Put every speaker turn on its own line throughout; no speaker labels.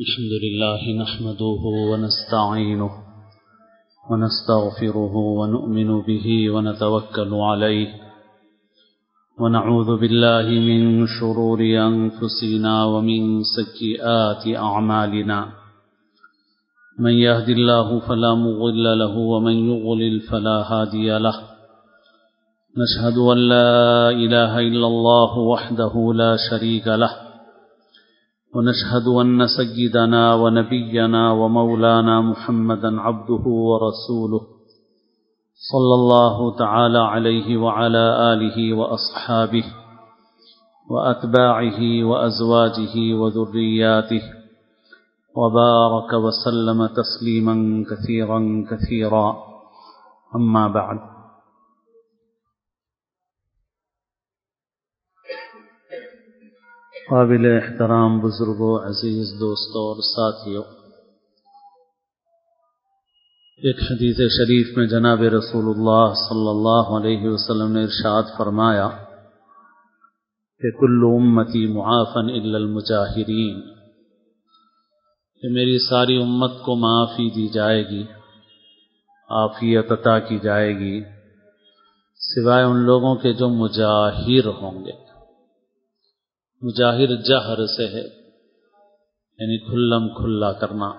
الحمد لله نحمده ونستعينه ونستغفره ونؤمن به ونتوكل عليه ونعوذ بالله من شرور أنفسنا ومن سيئات أعمالنا. من يهد الله فلا مضل له ومن يضلل فلا هادي له. نشهد أن لا إله إلا الله وحده لا شريك له. ونشهد أن سيدنا ونبينا ومولانا محمدا عبده ورسوله صلى الله تعالى عليه وعلى آله وأصحابه وأتباعه وأزواجه وذرياته وبارك وسلم تسليما كثيرا كثيرا. أما بعد. قابل احترام بزرگوں، عزیز دوستوں اور ساتھیوں، ایک حدیث شریف میں جناب رسول اللہ صلی اللہ علیہ وسلم نے ارشاد فرمایا کہ کل امتی معافن الا المجاہرین، کہ میری ساری امت کو معافی دی جائے گی، عافیت عطا کی جائے گی، سوائے ان لوگوں کے جو مجاہر ہوں گے۔ مجاہر جہر سے ہے۔ یعنی کھلم کھلا کرنا۔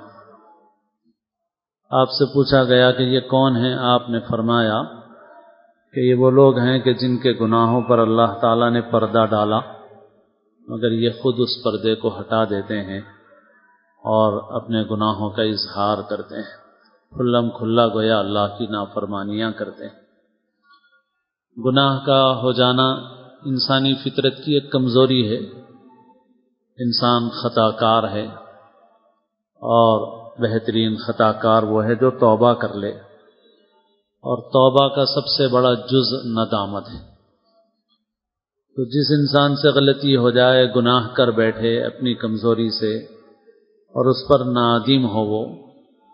آپ سے پوچھا گیا کہ یہ کون ہیں؟ آپ نے فرمایا کہ یہ وہ لوگ ہیں کہ جن کے گناہوں پر اللہ تعالیٰ نے پردہ ڈالا، مگر یہ خود اس پردے کو ہٹا دیتے ہیں اور اپنے گناہوں کا اظہار کرتے ہیں۔ کھلم کھلا گویا اللہ کی نافرمانیاں کرتے ہیں۔ گناہ کا ہو جانا انسانی فطرت کی ایک کمزوری ہے۔ انسان خطا کار ہے اور بہترین خطا کار وہ ہے جو توبہ کر لے۔ اور توبہ کا سب سے بڑا جز ندامت ہے۔ تو جس انسان سے غلطی ہو جائے، گناہ کر بیٹھے اپنی کمزوری سے اور اس پر نادم ہو وہ،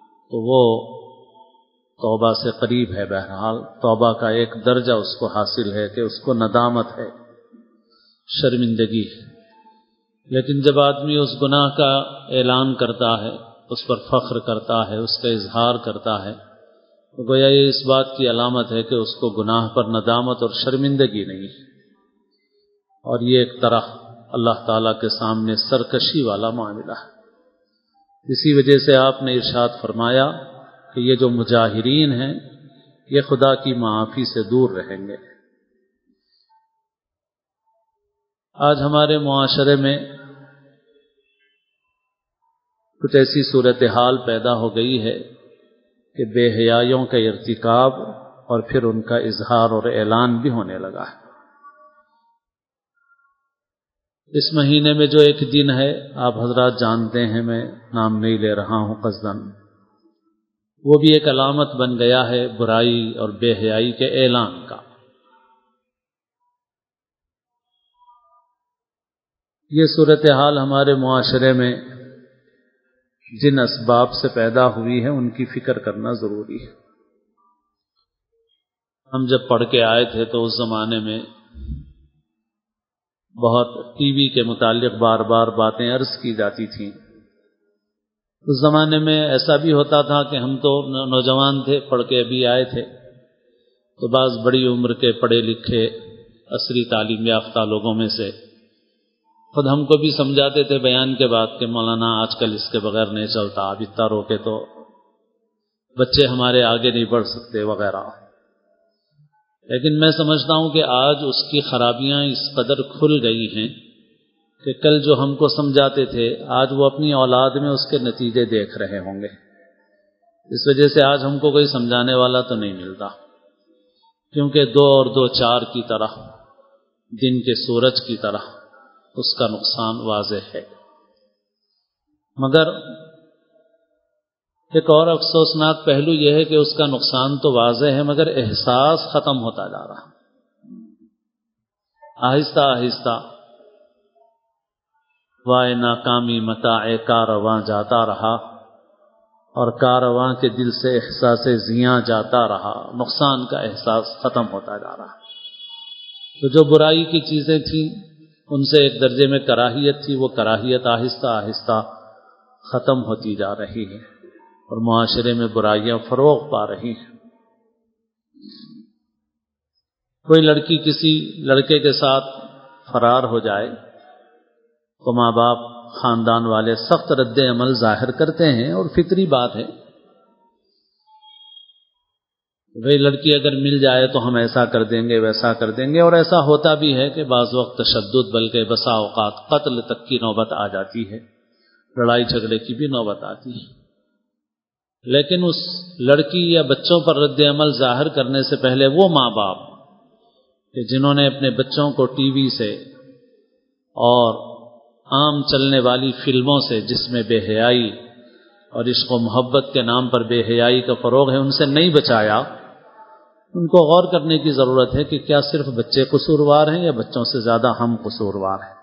تو وہ توبہ سے قریب ہے بہرحال، توبہ کا ایک درجہ اس کو حاصل ہے کہ اس کو ندامت ہے، شرمندگی ہے۔ لیکن جب آدمی اس گناہ کا اعلان کرتا ہے، اس پر فخر کرتا ہے، اس کا اظہار کرتا ہے، تو گویا یہ اس بات کی علامت ہے کہ اس کو گناہ پر ندامت اور شرمندگی نہیں ہے۔ اور یہ ایک طرح اللہ تعالی کے سامنے سرکشی والا معاملہ ہے۔ اسی وجہ سے آپ نے ارشاد فرمایا کہ یہ جو مجاہرین ہیں، یہ خدا کی معافی سے دور رہیں گے۔ آج ہمارے معاشرے میں کچھ ایسی صورتحال پیدا ہو گئی ہے کہ بے حیائیوں کا ارتکاب اور پھر ان کا اظہار اور اعلان بھی ہونے لگا ہے۔ اس مہینے میں جو ایک دن ہے، آپ حضرات جانتے ہیں، میں نام نہیں لے رہا ہوں قصدن وہ بھی ایک علامت بن گیا ہے برائی اور بے حیائی کے اعلان کا۔ یہ صورتحال ہمارے معاشرے میں جن اسباب سے پیدا ہوئی ہے ان کی فکر کرنا ضروری ہے۔ ہم جب پڑھ کے آئے تھے تو اس زمانے میں بہت ٹی وی کے متعلق بار بار باتیں عرض کی جاتی تھیں۔ اس زمانے میں ایسا بھی ہوتا تھا کہ ہم تو نوجوان تھے، پڑھ کے ابھی آئے تھے۔ تو بعض بڑی عمر کے پڑھے لکھے، عصری تعلیم یافتہ لوگوں میں سے۔ خود ہم کو بھی سمجھاتے تھے بیان کے بعد کہ مولانا آج کل اس کے بغیر نہیں چلتا، اب اتنا روکے تو بچے ہمارے آگے نہیں بڑھ سکتے وغیرہ۔ لیکن میں سمجھتا ہوں کہ آج اس کی خرابیاں اس قدر کھل گئی ہیں کہ کل جو ہم کو سمجھاتے تھے، آج وہ اپنی اولاد میں اس کے نتیجے دیکھ رہے ہوں گے۔ اس وجہ سے آج ہم کو کوئی سمجھانے والا تو نہیں ملتا۔ کیونکہ دو اور دو چار کی طرح، دن کے سورج کی طرح اس کا نقصان واضح ہے۔ مگر ایک اور افسوسناک پہلو یہ ہے کہ اس کا نقصان تو واضح ہے، مگر احساس ختم ہوتا جا رہا۔ آہستہ آہستہ وائے ناکامی متا کارواں جاتا رہا اور کارواں کے دل سے احساس زیاں جاتا رہا، نقصان کا احساس ختم ہوتا جا رہا۔ تو جو برائی کی چیزیں تھیں، ان سے ایک درجے میں کراہیت تھی، وہ کراہیت آہستہ آہستہ ختم ہوتی جا رہی ہے اور معاشرے میں برائیاں فروغ پا رہی ہیں۔ کوئی لڑکی کسی لڑکے کے ساتھ فرار ہو جائے تو ماں باپ خاندان والے سخت رد عمل ظاہر کرتے ہیں اور فطری بات ہے۔ بھائی لڑکی اگر مل جائے تو ہم ایسا کر دیں گے، ویسا کر دیں گے اور ایسا ہوتا بھی ہے کہ بعض وقت تشدد بلکہ بسا اوقات قتل تک کی نوبت آ جاتی ہے، لڑائی جھگڑے کی بھی نوبت آتی ہے۔ لیکن اس لڑکی یا بچوں پر رد عمل ظاہر کرنے سے پہلے وہ ماں باپ کہ جنہوں نے اپنے بچوں کو ٹی وی سے اور عام چلنے والی فلموں سے جس میں بے حیائی اور عشق و محبت کے نام پر بے حیائی کا فروغ ہے، ان سے نہیں بچایا۔ ان کو غور کرنے کی ضرورت ہے کہ کیا صرف بچے قصوروار ہیں یا بچوں سے زیادہ ہم قصوروار ہیں۔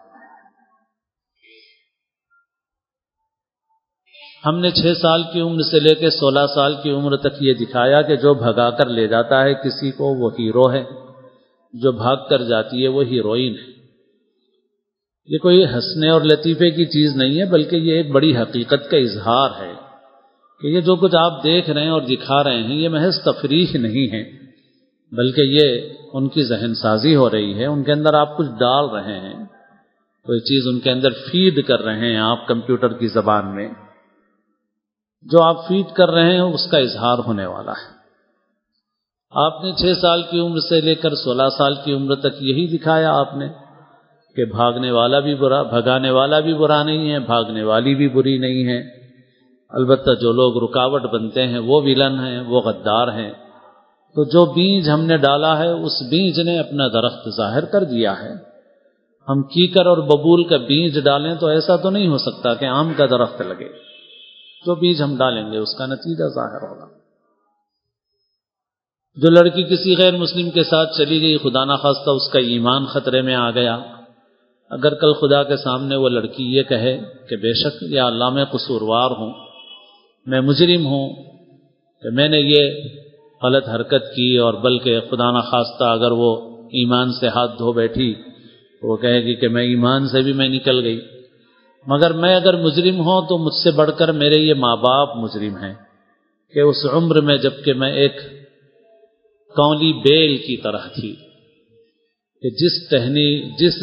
ہم نے چھ سال کی عمر سے لے کے سولہ سال کی عمر تک یہ دکھایا کہ جو بھگا کر لے جاتا ہے، کسی کو وہ ہیرو ہے۔ جو بھاگ کر جاتی ہے، وہ ہیروئن ہے۔ یہ کوئی ہنسنے اور لطیفے کی چیز نہیں ہے، بلکہ یہ ایک بڑی حقیقت کا اظہار ہے کہ یہ جو کچھ آپ دیکھ رہے ہیں اور دکھا رہے ہیں، یہ محض تفریح نہیں ہے، بلکہ یہ ان کی ذہن سازی ہو رہی ہے، ان کے اندر آپ کچھ ڈال رہے ہیں، کوئی چیز ان کے اندر فیڈ کر رہے ہیں آپ کمپیوٹر کی زبان میں۔ جو آپ فیڈ کر رہے ہیں، اس کا اظہار ہونے والا ہے۔ آپ نے چھ سال کی عمر سے لے کر سولہ سال کی عمر تک یہی دکھایا آپ نے۔ کہ بھاگنے والا بھی برا، بھگانے والا بھی برا نہیں ہے، بھاگنے والی بھی بری نہیں ہے۔ البتہ جو لوگ رکاوٹ بنتے ہیں، وہ ولن ہیں، وہ غدار ہیں۔ تو جو بیج ہم نے ڈالا ہے، اس بیج نے اپنا درخت ظاہر کر دیا ہے۔ ہم کیکر اور ببول کا بیج ڈالیں تو ایسا تو نہیں ہو سکتا کہ آم کا درخت لگے۔ جو بیج ہم ڈالیں گے، اس کا نتیجہ ظاہر ہوگا۔ جو لڑکی کسی غیر مسلم کے ساتھ چلی گئی، خدا نخواستہ اس کا ایمان خطرے میں آ گیا۔ اگر کل خدا کے سامنے وہ لڑکی یہ کہے کہ بے شک یا اللہ میں قصوروار ہوں، میں مجرم ہوں کہ میں نے یہ غلط حرکت کی اور بلکہ خدا نخواستہ اگر وہ ایمان سے ہاتھ دھو بیٹھی تو وہ کہے گی کہ میں ایمان سے بھی میں نکل گئی۔ مگر میں اگر مجرم ہوں تو مجھ سے بڑھ کر میرے یہ ماں باپ مجرم ہیں کہ اس عمر میں جبکہ میں ایک کولی بیل کی طرح تھی کہ جس ٹہنی، جس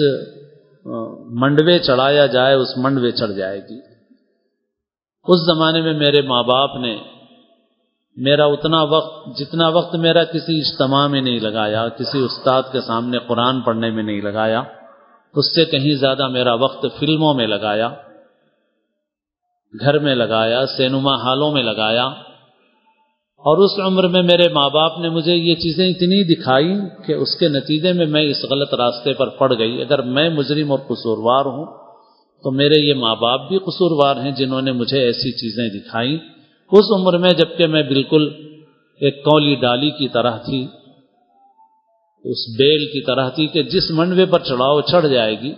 منڈوے چڑھایا جائے، اس منڈوے چڑھ جائے گی۔ اس زمانے میں میرے ماں باپ نے میرا اتنا وقت، جتنا وقت میرا کسی اجتماع میں نہیں لگایا، کسی استاد کے سامنے قرآن پڑھنے میں نہیں لگایا، اس سے کہیں زیادہ میرا وقت فلموں میں لگایا، گھر میں لگایا، سینما ہالوں میں لگایا۔ اور اس عمر میں میرے ماں باپ نے مجھے یہ چیزیں اتنی دکھائی کہ اس کے نتیجے میں میں اس غلط راستے پر پڑ گئی۔ اگر میں مجرم اور قصوروار ہوں تو میرے یہ ماں باپ بھی قصوروار ہیں جنہوں نے مجھے ایسی چیزیں دکھائیں اس عمر میں جبکہ میں بالکل ایک کولی ڈالی کی طرح تھی، اس بیل کی طرح تھی کہ جس منڈوے پر چڑھاؤ چڑھ جائے گی۔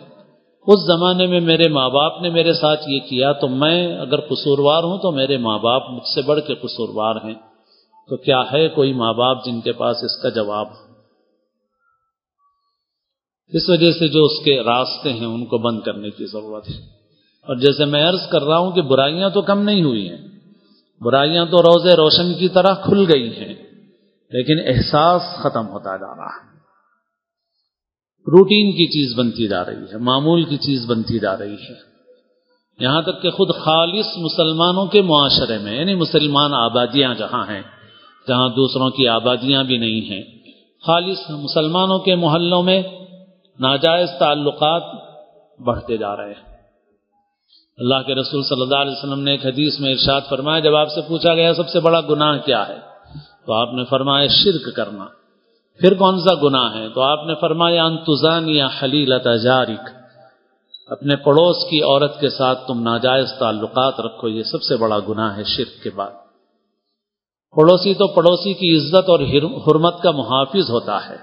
اس زمانے میں میرے ماں باپ نے میرے ساتھ یہ کیا تو میں اگر قصوروار ہوں تو میرے ماں باپ مجھ سے بڑھ کے قصوروار ہیں۔ تو کیا ہے کوئی ماں باپ جن کے پاس اس کا جواب؟ اس وجہ سے جو اس کے راستے ہیں ان کو بند کرنے کی ضرورت ہے۔ اور جیسے میں عرض کر رہا ہوں کہ برائیاں تو کم نہیں ہوئی ہیں۔ برائیاں تو روز روشن کی طرح کھل گئی ہیں، لیکن احساس ختم ہوتا جا رہا ہے۔ روٹین کی چیز بنتی جا رہی ہے، معمول کی چیز بنتی جا رہی ہے۔ یہاں تک کہ خود خالص مسلمانوں کے معاشرے میں یعنی مسلمان آبادیاں جہاں ہیں جہاں دوسروں کی آبادیاں بھی نہیں ہیں۔ خالص مسلمانوں کے محلوں میں ناجائز تعلقات بڑھتے جا رہے ہیں۔ اللہ کے رسول صلی اللہ علیہ وسلم نے ایک حدیث میں ارشاد فرمایا، جب آپ سے پوچھا گیا سب سے بڑا گناہ کیا ہے، تو آپ نے فرمایا، شرک کرنا۔ پھر کون سا گناہ ہے؟ تو آپ نے فرمایا انتظان یا خلیل تجارک اپنے پڑوس کی عورت کے ساتھ تم ناجائز تعلقات رکھو، یہ سب سے بڑا گناہ ہے، شرک کے بعد۔ پڑوسی تو پڑوسی کی عزت اور حرمت کا محافظ ہوتا ہے۔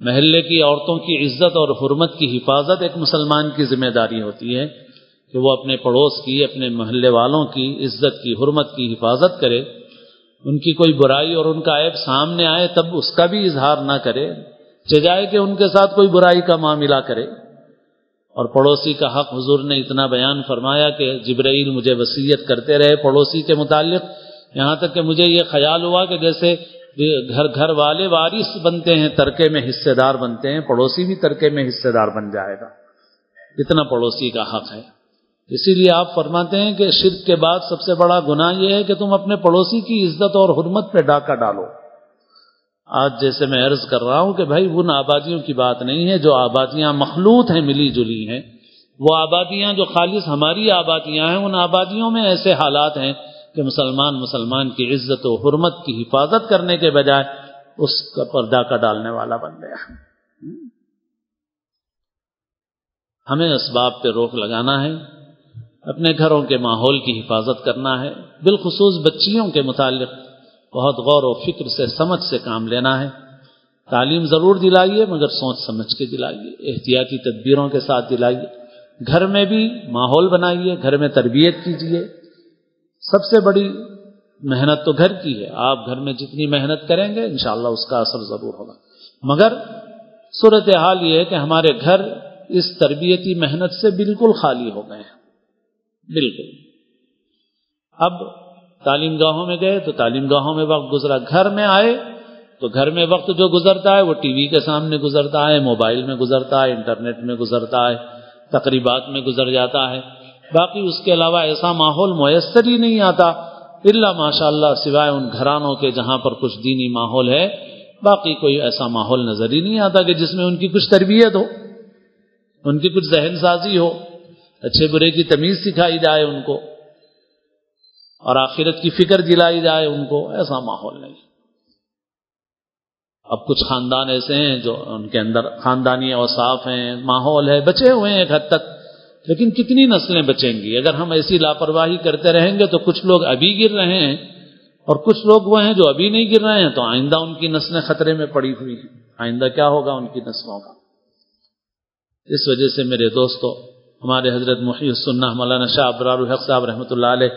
محلے کی عورتوں کی عزت اور حرمت کی حفاظت ایک مسلمان کی ذمہ داری ہوتی ہے کہ وہ اپنے پڑوس کی، اپنے محلے والوں کی عزت کی، حرمت کی حفاظت کرے۔ ان کی کوئی برائی اور ان کا عیب سامنے آئے تب اس کا بھی اظہار نہ کرے۔ چجائے کہ ان کے ساتھ کوئی برائی کا معاملہ کرے۔ اور پڑوسی کا حق حضور نے اتنا بیان فرمایا کہ جبرائیل مجھے وسیعت کرتے رہے۔ پڑوسی کے متعلق یہاں تک کہ مجھے یہ خیال ہوا کہ جیسے گھر گھر والے وارث بنتے ہیں، ترکے میں حصے دار بنتے ہیں، پڑوسی بھی ترکے میں حصے دار بن جائے گا۔ اتنا پڑوسی کا حق ہے۔ اسی لیے آپ فرماتے ہیں کہ شرک کے بعد سب سے بڑا گناہ یہ ہے کہ تم اپنے پڑوسی کی عزت اور حرمت پہ ڈاکہ ڈالو۔ آج جیسے میں عرض کر رہا ہوں کہ بھائی، ان آبادیوں کی بات نہیں ہے، جو آبادیاں مخلوط ہیں، ملی جلی ہیں، وہ آبادیاں جو خالص ہماری آبادیاں ہیں، ان آبادیوں میں ایسے حالات ہیں کہ مسلمان مسلمان کی عزت و حرمت کی حفاظت کرنے کے بجائے اس کا پردہ کا ڈالنے والا بن گیا۔ ہمیں اسباب پہ روک لگانا ہے، اپنے گھروں کے ماحول کی حفاظت کرنا ہے، بالخصوص بچیوں کے متعلق بہت غور و فکر سے، سمجھ سے کام لینا ہے۔ تعلیم ضرور دلائیے، مگر سوچ سمجھ کے دلائیے۔ احتیاطی تدبیروں کے ساتھ دلائیے۔ گھر میں بھی ماحول بنائیے، گھر میں تربیت کیجیے۔ سب سے بڑی محنت تو گھر کی ہے۔ آپ گھر میں جتنی محنت کریں گے، انشاءاللہ اس کا اثر ضرور ہوگا۔ مگر صورت حال یہ ہے کہ ہمارے گھر اس تربیتی محنت سے بالکل خالی ہو گئے ہیں۔ بالکل۔ اب تعلیم گاہوں میں گئے تو تعلیم گاہوں میں وقت گزرا۔ گھر میں آئے تو گھر میں وقت جو گزرتا ہے وہ ٹی وی کے سامنے گزرتا ہے، موبائل میں گزرتا ہے، انٹرنیٹ میں گزرتا ہے، تقریبات میں گزر جاتا ہے۔ باقی اس کے علاوہ ایسا ماحول میسر ہی نہیں آتا اللہ ماشاء اللہ سوائے ان گھرانوں کے جہاں پر کچھ دینی ماحول ہے، باقی کوئی ایسا ماحول نظر ہی نہیں آتا کہ جس میں ان کی کچھ تربیت ہو، ان کی کچھ ذہن سازی ہو، اچھے برے کی تمیز سکھائی جائے ان کو، اور آخرت کی فکر دلائی جائے ان کو، ایسا ماحول نہیں۔ اب کچھ خاندان ایسے ہیں جو ان کے اندر خاندانی اوصاف ہیں، ماحول ہے، بچے ہوئے ہیں ایک حد تک۔ لیکن کتنی نسلیں بچیں گی؟ اگر ہم ایسی لاپرواہی کرتے رہیں گے تو کچھ لوگ ابھی گر رہے ہیں اور کچھ لوگ وہ ہیں جو ابھی نہیں گر رہے ہیں، تو آئندہ ان کی نسلیں خطرے میں پڑی ہوئی ہیں۔ آئندہ کیا ہوگا ان کی نسلوں کا؟ اس وجہ سے میرے دوستو، ہمارے حضرت محی السنہ مولانا شاہ ابرار الحق صاحب رحمۃ اللہ علیہ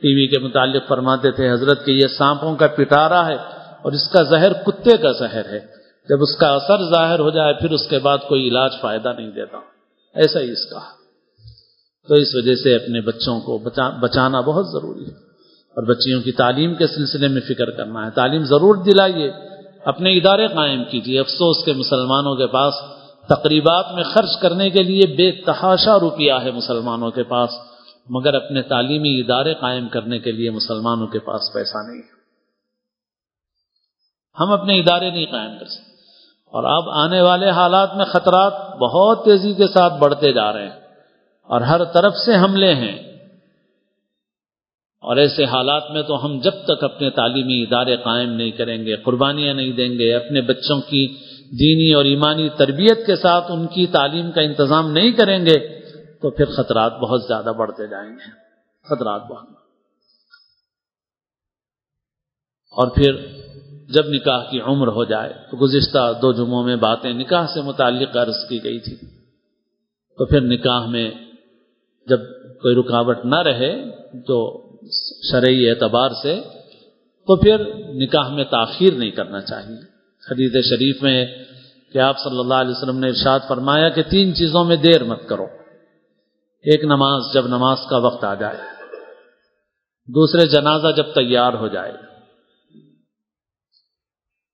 ٹی وی کے متعلق فرماتے تھے، حضرت کہ یہ سانپوں کا پٹارا ہے اور اس کا زہر کتے کا زہر ہے۔ جب اس کا اثر ظاہر ہو جائے، پھر اس کے بعد کوئی علاج فائدہ نہیں دیتا۔ ایسا ہی اس کا۔ تو اس وجہ سے اپنے بچوں کو بچانا بہت ضروری ہے اور بچیوں کی تعلیم کے سلسلے میں فکر کرنا ہے۔ تعلیم ضرور دلائیے۔ اپنے ادارے قائم کیجیے۔ افسوس کے مسلمانوں کے پاس تقریبات میں خرچ کرنے کے لیے بے تحاشا روپیہ ہے مسلمانوں کے پاس، مگر اپنے تعلیمی ادارے قائم کرنے کے لیے مسلمانوں کے پاس پیسہ نہیں ہے۔ ہم اپنے ادارے نہیں قائم کر سکتے۔ اور اب آنے والے حالات میں خطرات بہت تیزی کے ساتھ بڑھتے جا رہے ہیں۔ اور ہر طرف سے حملے ہیں۔ اور ایسے حالات میں تو ہم جب تک اپنے تعلیمی ادارے قائم نہیں کریں گے، قربانیاں نہیں دیں گے، اپنے بچوں کی دینی اور ایمانی تربیت کے ساتھ ان کی تعلیم کا انتظام نہیں کریں گے، تو پھر خطرات بہت زیادہ بڑھتے جائیں گے۔ خطرات بہت اور پھر جب نکاح کی عمر ہو جائے، تو گزشتہ دو جمعوں میں باتیں نکاح سے متعلق عرض کی گئی تھی تو پھر نکاح میں جب کوئی رکاوٹ نہ رہے تو شرعی اعتبار سے تو پھر نکاح میں تاخیر نہیں کرنا چاہیے۔ خرید شریف میں کہ آپ صلی اللہ علیہ وسلم نے ارشاد فرمایا کہ تین چیزوں میں دیر مت کرو۔ ایک نماز جب نماز کا وقت آ جائے، دوسرے جنازہ جب تیار ہو جائے۔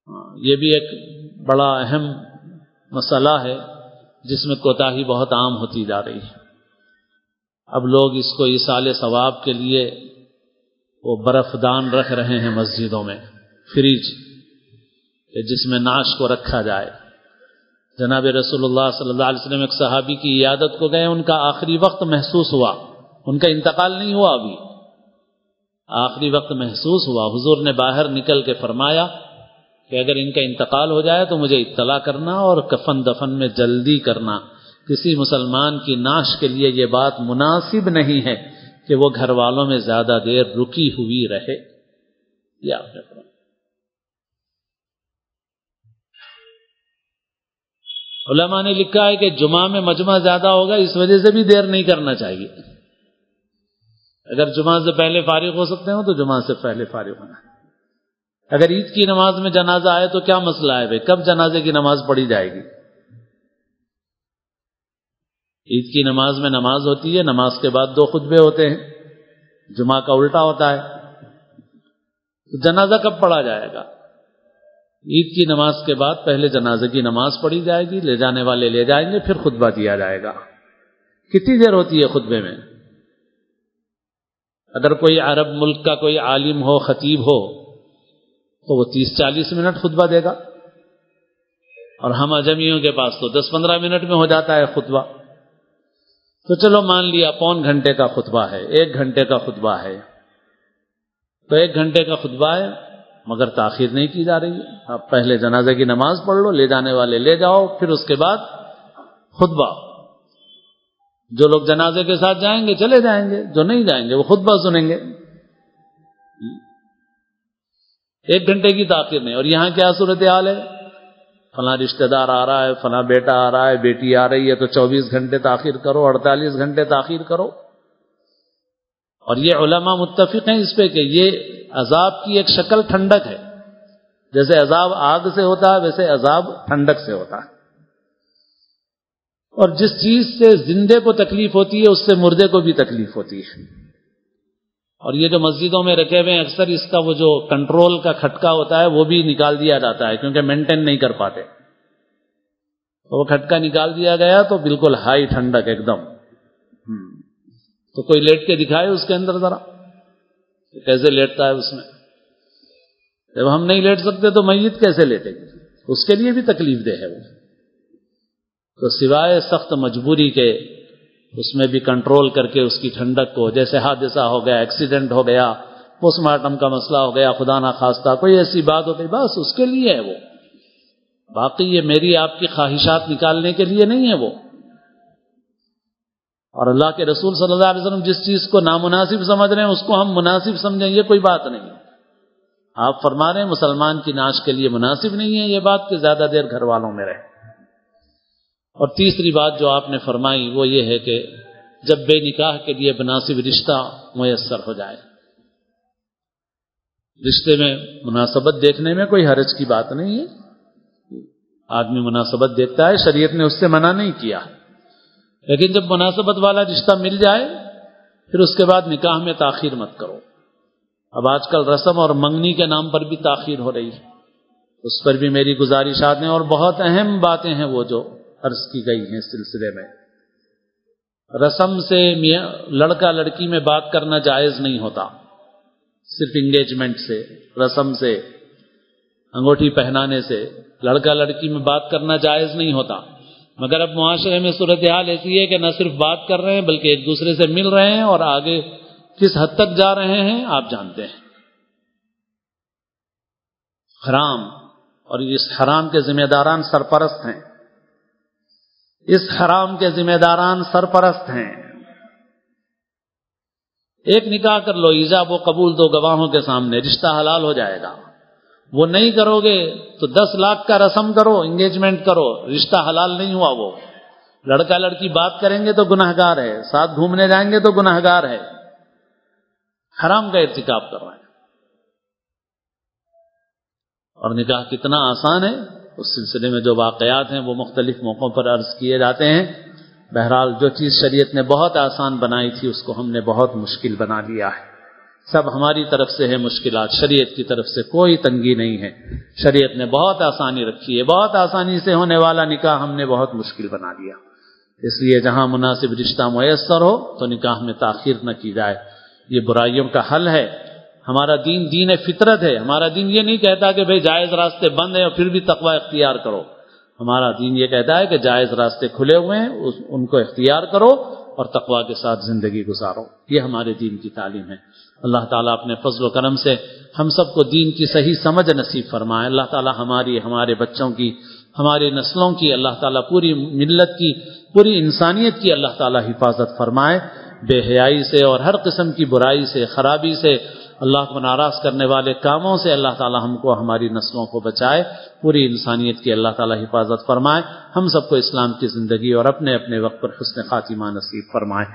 ہاں، یہ بھی ایک بڑا اہم مسئلہ ہے جس میں کوتاہی بہت عام ہوتی جا رہی ہے۔ اب لوگ اس کو اصال ثواب کے لیے وہ برف دان رکھ رہے ہیں مسجدوں میں، فریج جس میں ناش کو رکھا جائے۔ جناب رسول اللہ صلی اللہ علیہ وسلم ایک صحابی کی عیادت کو گئے، ان کا آخری وقت محسوس ہوا۔ ان کا انتقال نہیں ہوا ابھی۔ آخری وقت محسوس ہوا۔ حضور نے باہر نکل کے فرمایا کہ اگر ان کا انتقال ہو جائے تو مجھے اطلاع کرنا اور کفن دفن میں جلدی کرنا۔ کسی مسلمان کی ناش کے لیے یہ بات مناسب نہیں ہے کہ وہ گھر والوں میں زیادہ دیر رکی ہوئی رہے۔ یہ آپ نے علماء نے لکھا ہے کہ جمعہ میں مجمع زیادہ ہوگا، اس وجہ سے بھی دیر نہیں کرنا چاہیے۔ اگر جمعہ سے پہلے فارغ ہو سکتے ہو تو جمعہ سے پہلے فارغ ہونا۔ اگر عید کی نماز میں جنازہ آئے تو کیا مسئلہ ہے بھائی؟ کب جنازے کی نماز پڑھی جائے گی؟ عید کی نماز میں نماز ہوتی ہے، نماز کے بعد دو خطبے ہوتے ہیں۔ جمعہ کا الٹا ہوتا ہے۔ تو جنازہ کب پڑھا جائے گا؟ عید کی نماز کے بعد پہلے جنازے کی نماز پڑھی جائے گی، لے جانے والے لے جائیں گے، پھر خطبہ دیا جائے گا۔ کتنی دیر ہوتی ہے خطبے میں؟ اگر کوئی عرب ملک کا کوئی عالم ہو، خطیب ہو، تو وہ تیس چالیس منٹ خطبہ دے گا۔ اور ہم اجمیوں کے پاس تو دس پندرہ منٹ میں ہو جاتا ہے خطبہ۔ تو چلو مان لیا پون گھنٹے کا خطبہ ہے، ایک گھنٹے کا خطبہ ہے۔ تو ایک گھنٹے کا خطبہ ہے، مگر تاخیر نہیں کی جا رہی ہے۔ آپ پہلے جنازے کی نماز پڑھ لو، لے جانے والے لے جاؤ، پھر اس کے بعد خطبہ۔ جو لوگ جنازے کے ساتھ جائیں گے، چلے جائیں گے، جو نہیں جائیں گے، وہ خطبہ سنیں گے۔ ایک گھنٹے کی تاخیر نہیں، اور یہاں کیا صورت حال ہے؟ فلاں رشتہ دار آ رہا ہے، فلاں بیٹا آ رہا ہے، بیٹی آ رہی ہے تو چوبیس گھنٹے تاخیر کرو، اڑتالیس گھنٹے تاخیر کرو۔ اور یہ علماء متفق ہیں اس پہ کہ یہ عذاب کی ایک شکل ٹھنڈک ہے۔ جیسے عذاب آگ سے ہوتا ہے، ویسے عذاب ٹھنڈک سے ہوتا ہے۔ اور جس چیز سے زندے کو تکلیف ہوتی ہے، اس سے مردے کو بھی تکلیف ہوتی ہے۔ اور یہ جو مسجدوں میں رکھے ہوئے ہیں، اکثر اس کا وہ جو کنٹرول کا کھٹکا ہوتا ہے، وہ بھی نکال دیا جاتا ہے، کیونکہ مینٹین نہیں کر پاتے۔ تو وہ کھٹکا نکال دیا گیا تو بالکل ہائی ٹھنڈک ایک دم تو کوئی لیٹ کے دکھائے اس کے اندر ذرا۔ کیسے لیٹتا ہے اس میں؟ جب ہم نہیں لیٹ سکتے تو میت کیسے لیٹے گی؟ اس کے لیے بھی تکلیف دہ ہے وہ۔ تو سوائے سخت مجبوری کے اس میں بھی کنٹرول کر کے اس کی ٹھنڈک کو جیسے حادثہ ہو گیا ایکسیڈنٹ ہو گیا پوسٹ مارٹم کا مسئلہ ہو گیا، خدا نہ خواستہ کوئی ایسی بات ہو گئی، بس اس کے لیے ہے وہ۔ باقی یہ میری آپ کی خواہشات نکالنے کے لیے نہیں ہے وہ۔ اور اللہ کے رسول صلی اللہ علیہ وسلم جس چیز کو نامناسب سمجھ رہے ہیں، اس کو ہم مناسب سمجھیں، یہ کوئی بات نہیں۔ آپ فرما رہے ہیں، مسلمان کی ناش کے لیے مناسب نہیں ہے، یہ بات کہ زیادہ دیر گھر والوں میں رہے۔ اور تیسری بات جو آپ نے فرمائی وہ یہ ہے کہ جب بے نکاح کے لیے مناسب رشتہ میسر ہو جائے۔ رشتے میں مناسبت دیکھنے میں کوئی حرج کی بات نہیں ہے۔ آدمی مناسبت دیکھتا ہے، شریعت نے اس سے منع نہیں کیا۔ لیکن جب مناسبت والا رشتہ مل جائے، پھر اس کے بعد نکاح میں تاخیر مت کرو۔ اب آج کل رسم اور منگنی کے نام پر بھی تاخیر ہو رہی ہے۔ اس پر بھی میری گزارشات ہیں اور بہت اہم باتیں ہیں وہ جو عرض کی گئی ہیں سلسلے میں۔ رسم سے لڑکا لڑکی میں بات کرنا جائز نہیں ہوتا۔ صرف انگیجمنٹ سے، رسم سے، انگوٹھی پہنانے سے۔ لڑکا لڑکی میں بات کرنا جائز نہیں ہوتا۔ مگر اب معاشرے میں صورتحال ایسی ہے کہ نہ صرف بات کر رہے ہیں، بلکہ ایک دوسرے سے مل رہے ہیں اور آگے کس حد تک جا رہے ہیں، آپ جانتے ہیں۔ حرام، اور اس حرام کے ذمہ داران سرپرست ہیں۔ اس حرام کے ذمہ داران سرپرست ہیں۔ ایک نکاح کر لو ایجاب و قبول دو گواہوں کے سامنے، رشتہ حلال ہو جائے گا۔ وہ نہیں کرو گے تو دس لاکھ کا رسم کرو انگیجمنٹ کرو، رشتہ حلال نہیں ہوا وہ۔ لڑکا لڑکی بات کریں گے تو گناہ گار ہے، ساتھ گھومنے جائیں گے تو گناہ گار ہے۔ حرام کا ارتکاب کر رہے ہیں اور نکاح کتنا آسان ہے اس سلسلے میں جو واقعات ہیں وہ مختلف موقعوں پر عرض کیے جاتے ہیں۔ بہرحال جو چیز شریعت نے بہت آسان بنائی تھی، اس کو ہم نے بہت مشکل بنا دیا ہے۔ سب ہماری طرف سے ہے مشکلات، شریعت کی طرف سے کوئی تنگی نہیں ہے۔ شریعت نے بہت آسانی رکھی ہے، بہت آسانی سے ہونے والا نکاح ہم نے بہت مشکل بنا دیا اس لیے جہاں مناسب رشتہ میسر ہو تو نکاح میں تاخیر نہ کی جائے۔ یہ برائیوں کا حل ہے۔ ہمارا دین دین فطرت ہے۔ ہمارا دین یہ نہیں کہتا کہ بھائی جائز راستے بند ہیں اور پھر بھی تقوی اختیار کرو۔ ہمارا دین یہ کہتا ہے کہ جائز راستے کھلے ہوئے ہیں ان کو اختیار کرو اور تقوا کے ساتھ زندگی گزارو۔ یہ ہمارے دین کی تعلیم ہے۔ اللہ تعالیٰ اپنے فضل و کرم سے ہم سب کو دین کی صحیح سمجھ نصیب فرمائے۔ اللہ تعالیٰ ہماری ہمارے بچوں کی، ہماری نسلوں کی اللہ تعالیٰ پوری ملت کی، پوری انسانیت کی اللہ تعالیٰ حفاظت فرمائے۔ بے حیائی سے اور ہر قسم کی برائی سے، خرابی سے اللہ کو ناراض کرنے والے کاموں سے اللہ تعالیٰ ہم کو، ہماری نسلوں کو بچائے، پوری انسانیت کی اللہ تعالیٰ حفاظت فرمائے۔ ہم سب کو اسلام کی زندگی اور اپنے اپنے وقت پر حسن خاتمہ نصیب فرمائے۔